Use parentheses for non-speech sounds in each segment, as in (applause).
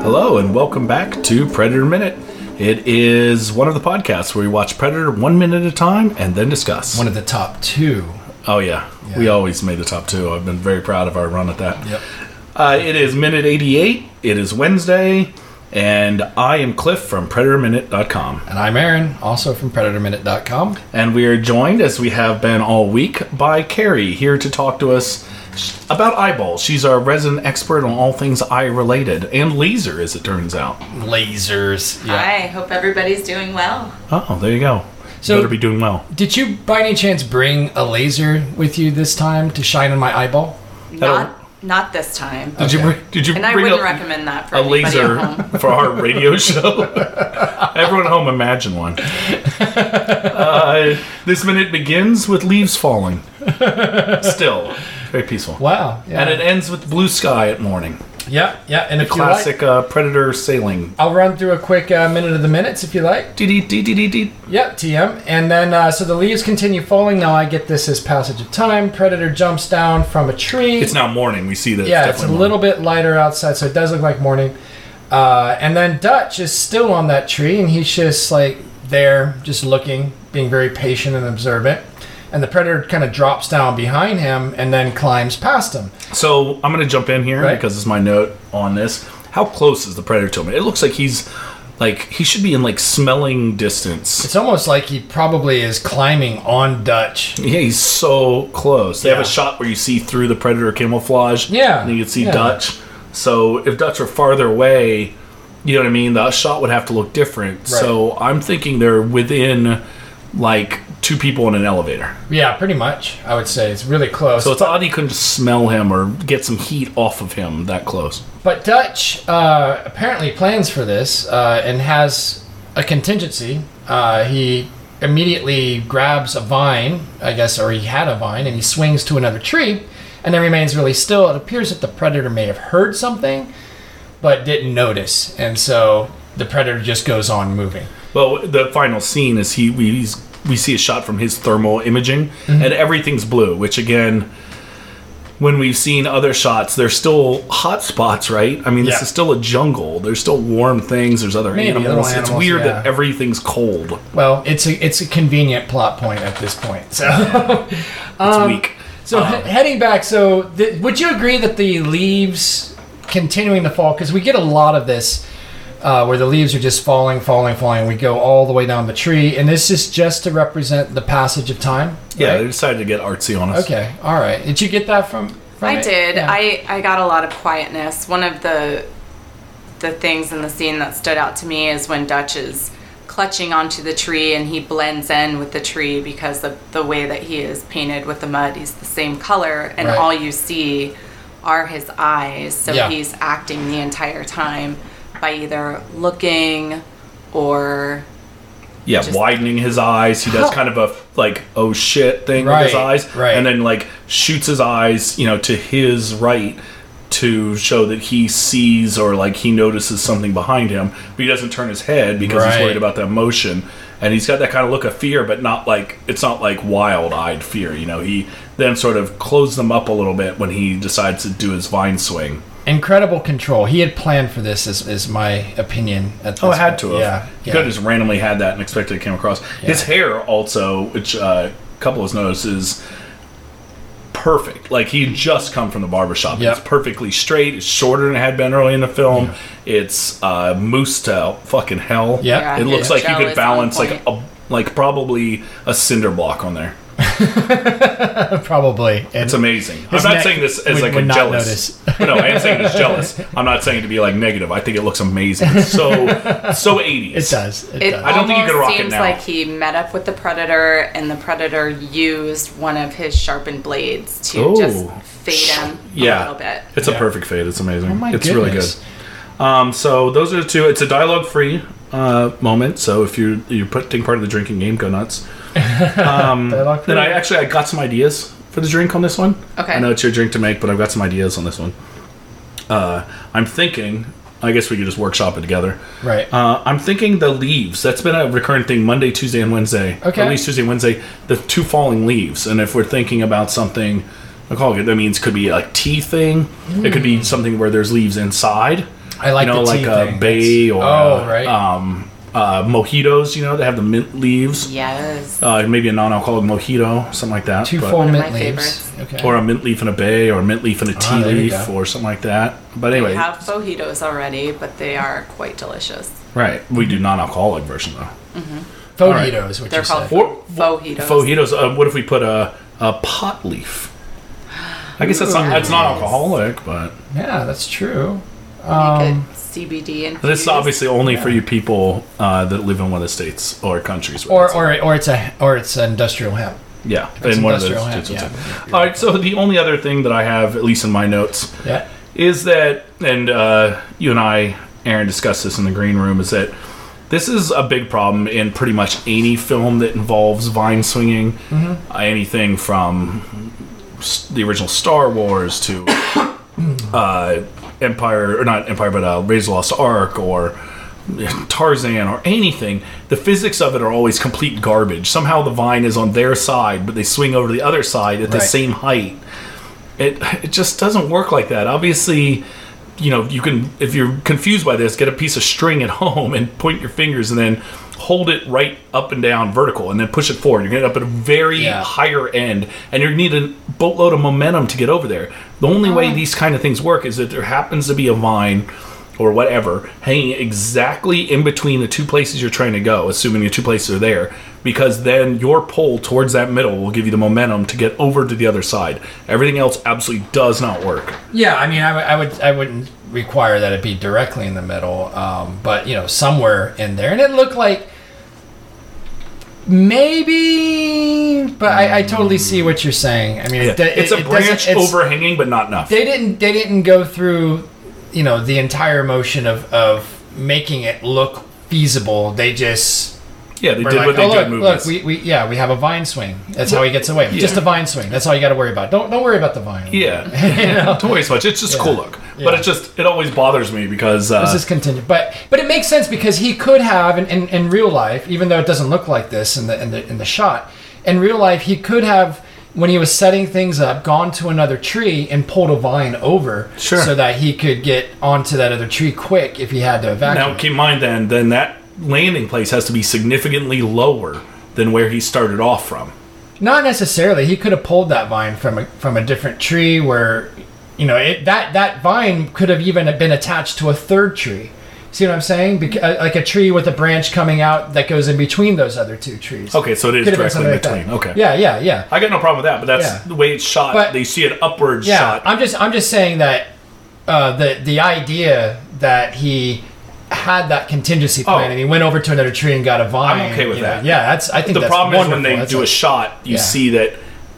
Hello, and welcome back to Predator Minute. It is one of the podcasts where we watch Predator one minute at a time and then discuss. One of the top two. Oh yeah. Yeah. we always made the top two. I've been very proud of our run at that. Yep. Uh, it is minute eighty-eight. It is Wednesday, and I am Cliff from PredatorMinute.com. And I'm Aaron, also from PredatorMinute.com. And we are joined, as we have been all week, by Carrie here to talk to us about eyeballs. She's our resident expert on all things eye related and laser, as it turns out. Lasers. Yeah. Hi, hope everybody's doing well. Oh, there you go. So- Better be doing well. Did you, by any chance, bring a laser with you this time to shine on my eyeball? Not not this time. Did you bring, did you And I bring wouldn't a, recommend that for a anybody laser at home. (laughs) for our radio show? (laughs) Everyone at home, imagine one. (laughs) Uh, this minute begins with leaves falling. Still, very peaceful. Wow. Yeah. And it ends with blue sky at morning. Yeah. Yeah. And if you Classic like, uh, predator sailing. I'll run through a quick uh, minute of the minutes if you like. Dee dee dee dee dee dee. Yep, TM. And then, uh, so the leaves continue falling. Now I get this as passage of time. Predator jumps down from a tree. It's now morning. We see that. yeah, it's, it's a definitely little bit lighter outside, so it does look like morning. Uh, and then Dutch is still on that tree, and he's just like there, just looking, being very patient and observant. And the predator kind of drops down behind him and then climbs past him. So I'm going to jump in here Right. because it's my note on this. How close is the predator to him? It looks like he's like he should be in like smelling distance. It's almost like he probably is climbing on Dutch. Yeah, he's so close. They have Yeah. a shot where you see through the predator camouflage. Yeah, And you can see yeah. Dutch. So if Dutch were farther away, you know what I mean? The shot would have to look different. So I'm thinking they're within like two people in an elevator. Yeah, pretty much. I would say it's really close. So it's odd he couldn't just smell him or get some heat off of him that close. But Dutch uh, apparently plans for this uh, and has a contingency. Uh, he immediately grabs a vine, I guess, or he had a vine, and he swings to another tree and then remains really still. It appears that the predator may have heard something but didn't notice. And so the predator just goes on moving. Well, the final scene is he he's, we see a shot from his thermal imaging, mm-hmm. and everything's blue. Which again, when we've seen other shots, there's still hot spots, right? I mean, this Yeah. is still a jungle. There's still warm things. There's other Maybe, animals. It's weird yeah. that everything's cold. Well, it's a it's a convenient plot point at this point. So (laughs) It's (laughs) um, weak. So he- um, heading back, so th- would you agree that the leaves continuing to fall? Because we get a lot of this uh, where the leaves are just falling, falling, falling. We go all the way down the tree, and this is just to represent the passage of time. Yeah, right? they decided to get artsy on us. Okay. All right. Did you get that from? from I it? did. Yeah. I, I got a lot of quietness. One of the the things in the scene that stood out to me is when Dutch is clutching onto the tree and he blends in with the tree because of the way that he is painted with the mud. He's the same color and Right. all you see are his eyes. So Yeah. he's acting the entire time by either looking or Yeah, Just- widening his eyes. He does How- kind of a like oh shit thing with his eyes, right. and then like shoots his eyes, you know, to his right to show that he sees or like he notices something behind him, but he doesn't turn his head because he's worried about that motion. And he's got that kind of look of fear, but not like it's not like wild-eyed fear. You know, he then sort of closes them up a little bit when he decides to do his vine swing. Incredible control. He had planned for this, is, is my opinion. At this Oh, I had to have. Yeah. He yeah. could have just randomly had that and expected it came across. His hair also, which uh, a couple has noticed, is perfect. Like he just come from the barbershop. Yep. It's perfectly straight. It's shorter than it had been early in the film. It's uh, moose to fucking hell. Yep. Yeah, It looks his like you could balance like a like probably a cinder block on there. (laughs) Probably. And It's amazing. I'm not saying this as would- like would a not jealous. notice. (laughs) no, I am saying it's jealous. I'm not saying it to be like negative. I think it looks amazing. It's so (laughs) so 80s. It does. It, It does. I don't think you could almost rock it now. seems now. like he met up with the predator, and the predator used one of his sharpened blades to Ooh. just fade him Yeah. a little bit. It's a perfect fade. It's amazing. Oh my it's really good. Um, so those are the two. It's a dialogue-free uh, moment. So if you you're putting part of the drinking game, go nuts. Um, Dialogue then I actually I got some ideas for the drink on this one. Okay. I know it's your drink to make, but I've got some ideas on this one. Uh, I'm thinking I guess we could just workshop it together. Right. Uh, I'm thinking the leaves. That's been a recurring thing Monday, Tuesday, and Wednesday. Okay. At least Tuesday, Wednesday. The two falling leaves. And if we're thinking about something, I call it, that means could be a tea thing. It could be something where there's leaves inside. I like you know, the like tea a thing. bay or oh, right. um, uh, mojitos. You know, they have the mint leaves. Yes. Uh, maybe a non-alcoholic mojito, something like that. Two but- full mint leaves. Okay. or a mint leaf in a bay, or a mint leaf in a tea Ah, there you leaf, or something like that. But anyway, We have fajitos already, but they are quite delicious. right? We do non-alcoholic version though. Mhm. Fajitos, what They're you called said. Or fajitos. fajitos. Uh, what if we put a, a pot leaf? I guess that's not, Ooh. that's not alcoholic, but Yeah, that's true. Make Um, it CBD and this is obviously only for you people uh, that live in one of the states or countries. or it's- or or it's a or it's industrial hemp. yeah, it's in one of those industrial hemp, states. yeah. All right. So the only other thing that I have, at least in my notes, Yeah. is that, and uh, you and I, Aaron, discussed this in the green room, is that this is a big problem in pretty much any film that involves vine swinging. Mm-hmm. Uh, anything from the original Star Wars to (coughs) uh, Empire, or not Empire, but uh, Raiders of the Lost Ark, or Tarzan, or anything. The physics of it are always complete garbage. Somehow the vine is on their side, but they swing over to the other side at the Right. same height it it just doesn't work like that. Obviously, you know, you can if you're confused by this, get a piece of string at (laughs) home and point your fingers and then hold it right up and down vertical and then push it forward. You're gonna end up at a very Yeah. higher end and you need a boatload of momentum to get over there. The only way these kind of things work is that there happens to be a vine or whatever hanging exactly in between the two places you're trying to go, assuming the two places are there, because then your pull towards that middle will give you the momentum to get over to the other side. Everything else absolutely does not work. Yeah, I mean, I, would- I would, I wouldn't require that it be directly in the middle, um, but you know, somewhere in there, and it looked like maybe, but I, I totally see what you're saying. I mean, it, it, it's a it branch it's- overhanging, but not enough. They didn't, they didn't go through, you know, the entire motion of of making it look feasible. They just yeah, they did like, what they oh, did look, look, we, we, yeah, we have a vine swing. That's how he gets away. Just a vine swing. That's all you got to worry about. Don't, don't worry about the vine. yeah, (laughs) you know? (laughs) don't worry so much. It's just Yeah. cool look, but it just it always bothers me because uh, This is contingent, but but it makes sense because he could have in, in, in real life, even though it doesn't look like this in the in the in the shot. In real life, he could have when he was setting things up, gone to another tree and pulled a vine over, Sure. so that he could get onto that other tree quick if he had to now keep in mind then then that landing place has to be significantly lower than where he started off from. Not necessarily. He could have pulled that vine from a from a different tree where, you know, it that that vine could have even been attached to a third tree. See what I'm saying? Beca- like a tree with a branch coming out that goes in between those other two trees. Okay, so it is Could directly in between. that. Okay, Yeah, yeah, yeah. I got no problem with that, but that's Yeah. the way it's shot. But- they see an upward Yeah, shot. I'm just I'm just saying that uh, the the idea that he had that contingency plan Oh. and he went over to another tree and got a vine. I'm okay with you know, that. Yeah, that's I think the that's problem is when they That's do a shot, you Yeah. see that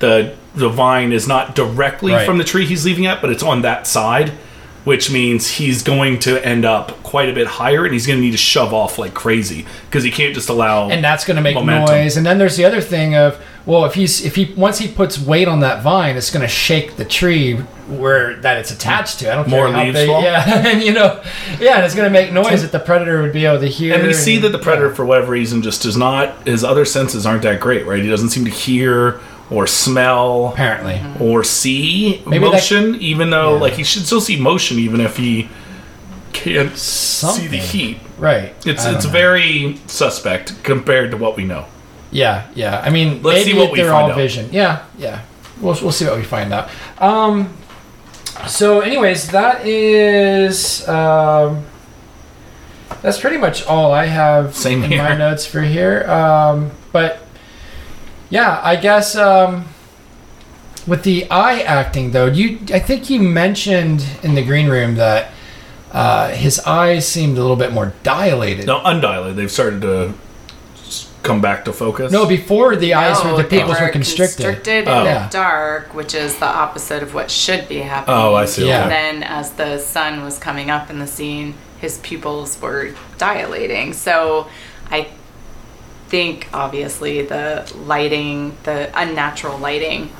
the the vine is not directly Right. from the tree he's leaving at, but it's on that side, which means he's going to end up quite a bit higher, and he's going to need to shove off like crazy because he can't just allow. and that's going to make Momentum. noise. And then there's the other thing of well, if he's if he once he puts weight on that vine, it's going to shake the tree where that it's attached to. I don't More care how leaves big. fall? Yeah, (laughs) and you know, yeah, and it's going to make noise that the predator would be able to hear. and we see that the predator, yeah. for whatever reason, just does not. His other senses aren't that great, right? He doesn't seem to hear or smell apparently. or see Maybe that- motion, even though Yeah. like he should still see motion, even if he can't see the heat. Right. It's it's know. very suspect compared to what we know. Yeah, yeah. I mean, Let's maybe see what we they're find all out. vision. Yeah, yeah. We'll we'll see what we find out. Um. So, anyways, that is um. That's pretty much all I have Same in here. my notes for here. Um, but yeah, I guess um, with the eye acting though, you I think you mentioned in the green room that uh, his eyes seemed a little bit more dilated. No, undilated. They've started to come back to focus. No, before the eyes No, were the pupils were constricted. constricted Oh. in the dark, which is the opposite of what should be happening. Oh, I see. Yeah. And then as the sun was coming up in the scene, his pupils were dilating. So I think obviously the lighting, the unnatural lighting,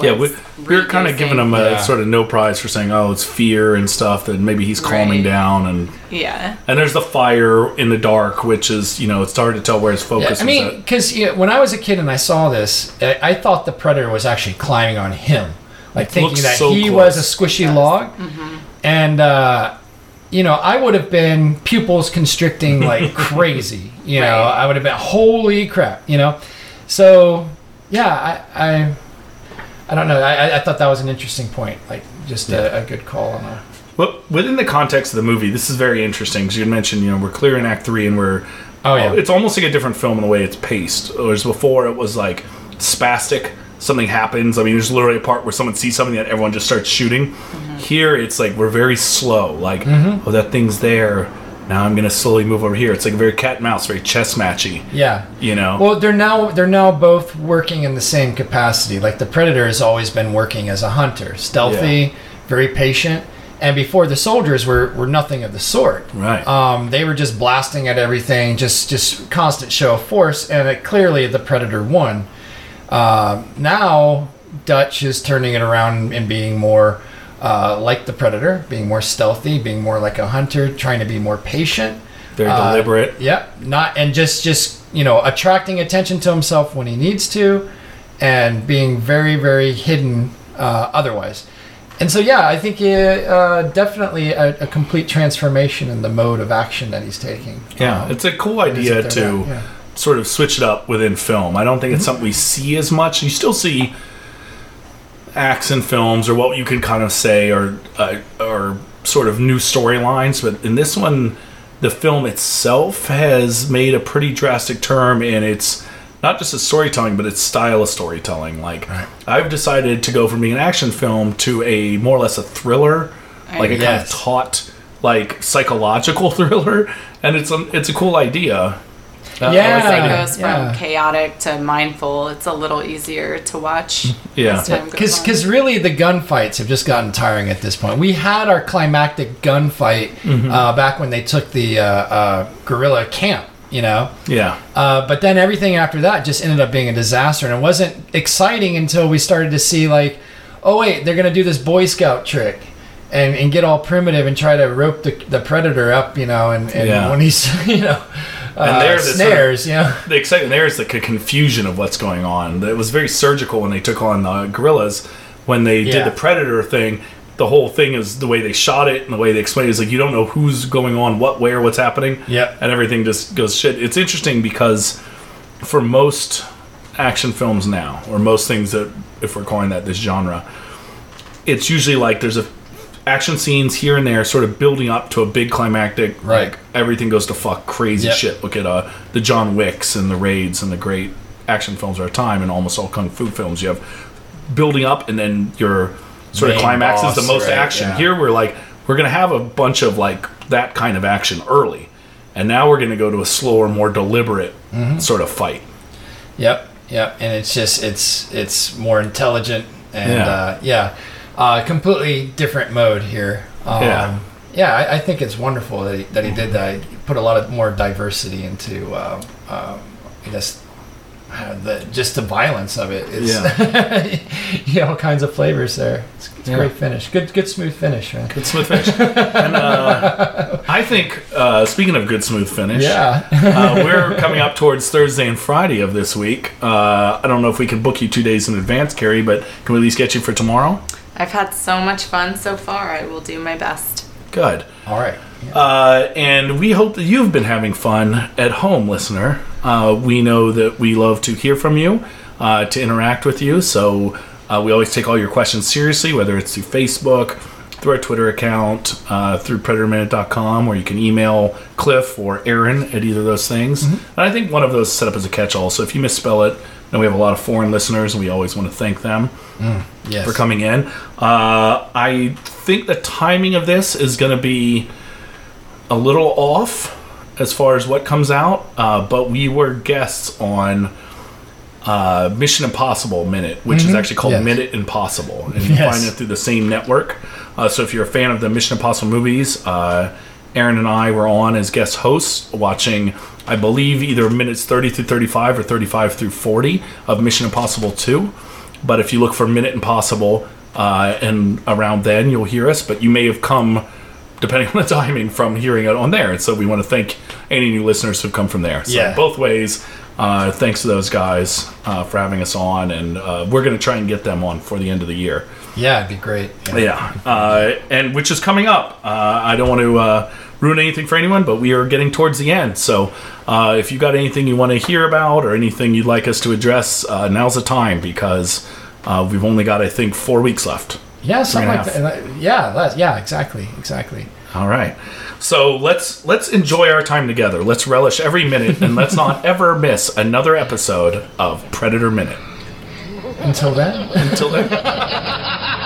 Yeah, we, we're kind of giving him a Yeah. sort of no prize for saying, "Oh, it's fear and stuff." That maybe he's calming Right. down, and Yeah. and there's the fire in the dark, which is you know it's hard to tell where his Yeah, focus I mean, because you know, when I was a kid and I saw this, I, I thought the predator was actually climbing on him, like thinking that so he close. was a squishy log, and uh, you know, I would have been pupils constricting (laughs) like crazy. You know, Right. I would have been holy crap. You know, so yeah, I I, I don't know. I, I- thought that was an interesting point. Like just a, a good call on that. Well, within the context of the movie, this is very interesting because you mentioned, you know, we're clear in Act Three, and we're Oh, yeah. it's almost like a different film in the way it's paced. Whereas before, it was like spastic. Something happens. I mean, there's literally a part where someone sees something that everyone just starts shooting. Here, it's like we're very slow. Like, oh, that thing's there. Now I'm gonna slowly move over here. It's like very cat and mouse, very chess matchy. Yeah. You know. Well, they're now they're now both working in the same capacity. Like the predator has always been working as a hunter, stealthy, Yeah. very patient. And before the soldiers were, were nothing of the sort. Right. Um, they were just blasting at everything, just just constant show of force, and it, clearly the predator won. Uh, now Dutch is turning it around and being more uh, like the predator, being more stealthy, being more like a hunter, trying to be more patient. very uh, deliberate. Yep, not and just just you know attracting attention to himself when he needs to, and being very very hidden uh, otherwise. And so yeah, I think uh, uh, definitely a, a complete transformation in the mode of action that he's taking. Yeah, Um, it's a cool idea it to? Yeah. Sort of switch it up within film. I don't think Mm-hmm. it's something we see as much. You still see acts in films, or what you could kind of say, or uh, or sort of new storylines. But in this one, the film itself has made a pretty drastic turn in its not just its storytelling, but its style of storytelling. Like I've decided to go from being an action film to a more or less a thriller, like a kind of taut, like psychological (laughs) thriller, and it's a it's a cool idea. Uh, I Yeah. As it idea. goes from yeah. chaotic to mindful, it's a little easier to watch. (laughs) Yeah. as time goes on. Because really the gunfights have just gotten tiring at this point. We had our climactic gunfight Mm-hmm. uh, back when they took the uh, uh, guerrilla camp. You know, Yeah. Uh, but then everything after that just ended up being a disaster, and it wasn't exciting until we started to see like, oh wait, they're gonna do this Boy Scout trick, and, and get all primitive and try to rope the, the predator up, you know, and, and Yeah. when he's (laughs) you know, uh, there's this snares, you (laughs) know, the excitement there is like a confusion of what's going on. It was very surgical when they took on the guerrillas. When they Yeah. did the predator thing, the whole thing is the way they shot it and the way they explained it is like you don't know who's going on, what, where, what's happening. Yeah, And everything just goes shit. It's interesting because for most action films now, or most things that, if we're calling that this genre, it's usually like there's a action scenes here and there, sort of building up to a big climactic. Right. Like everything goes to fuck crazy Yep. shit. Look at uh, the John Wicks and the Raids and the great action films of our time, and almost all kung fu films. You have building up, and then your sort of Main climax is the most right, action. yeah. Here we're like we're gonna have a bunch of like that kind of action early, and now we're gonna go to a slower, more deliberate Mm-hmm. sort of fight. Yep, yep, and it's just it's it's more intelligent and Yeah. uh, yeah, uh, completely different mode here. Um, Yeah. yeah, I, I think it's wonderful that he, that he did that. He put a lot of more diversity into, uh, um, I guess, uh, the just the violence of it. It's, (laughs) you know, all kinds of flavors there. It's, it's a Yeah. great finish. Good, good smooth finish, man. Good smooth finish. and uh, (laughs) I think, uh, speaking of good smooth finish, Yeah. uh, we're coming up towards Thursday and Friday of this week. Uh, I don't know if we can book you two days in advance, Carrie, but can we at least get you for tomorrow? I've had so much fun so far. I will do my best. Good. all right. Uh, and we hope that you've been having fun at home, listener. Uh, we know that we love to hear from you, uh, to interact with you. So uh, we always take all your questions seriously, whether it's through Facebook, through our Twitter account, uh, through predatorminute.com, or you can email Cliff or Aaron at either of those things. And I think one of those is set up as a catch all. So if you misspell it, then we have a lot of foreign listeners, and we always want to thank them Yes. for coming in. Uh, I think the timing of this is going to be a little off as far as what comes out, uh, but we were guests on uh, Mission Impossible Minute, which is actually called Yes. Minute Impossible, and you can (laughs) Yes. find it through the same network. Uh, so if you're a fan of the Mission Impossible movies, uh, Aaron and I were on as guest hosts watching, I believe, either minutes 30 through 35 or 35 through 40 of Mission Impossible 2. But if you look for Minute Impossible, uh, and around then you'll hear us. But you may have come, depending (laughs) on the timing, from hearing it on there. And so we want to thank any new listeners who've come from there. So Yeah. both ways. Uh, thanks to those guys uh, for having us on, and uh, we're going to try and get them on for the end of the year. Yeah, it'd be great. Yeah, uh, and which is coming up. Uh, I don't want to uh, ruin anything for anyone, but we are getting towards the end. So uh, if you've got anything you want to hear about or anything you'd like us to address, uh, now's the time because uh, we've only got I think four weeks left. Yeah, something like that. Yeah, yeah, exactly, exactly. All right, so let's let's enjoy our time together. Let's relish every minute, and let's not (laughs) ever miss another episode of Predator Minute. Until then. Until then. (laughs)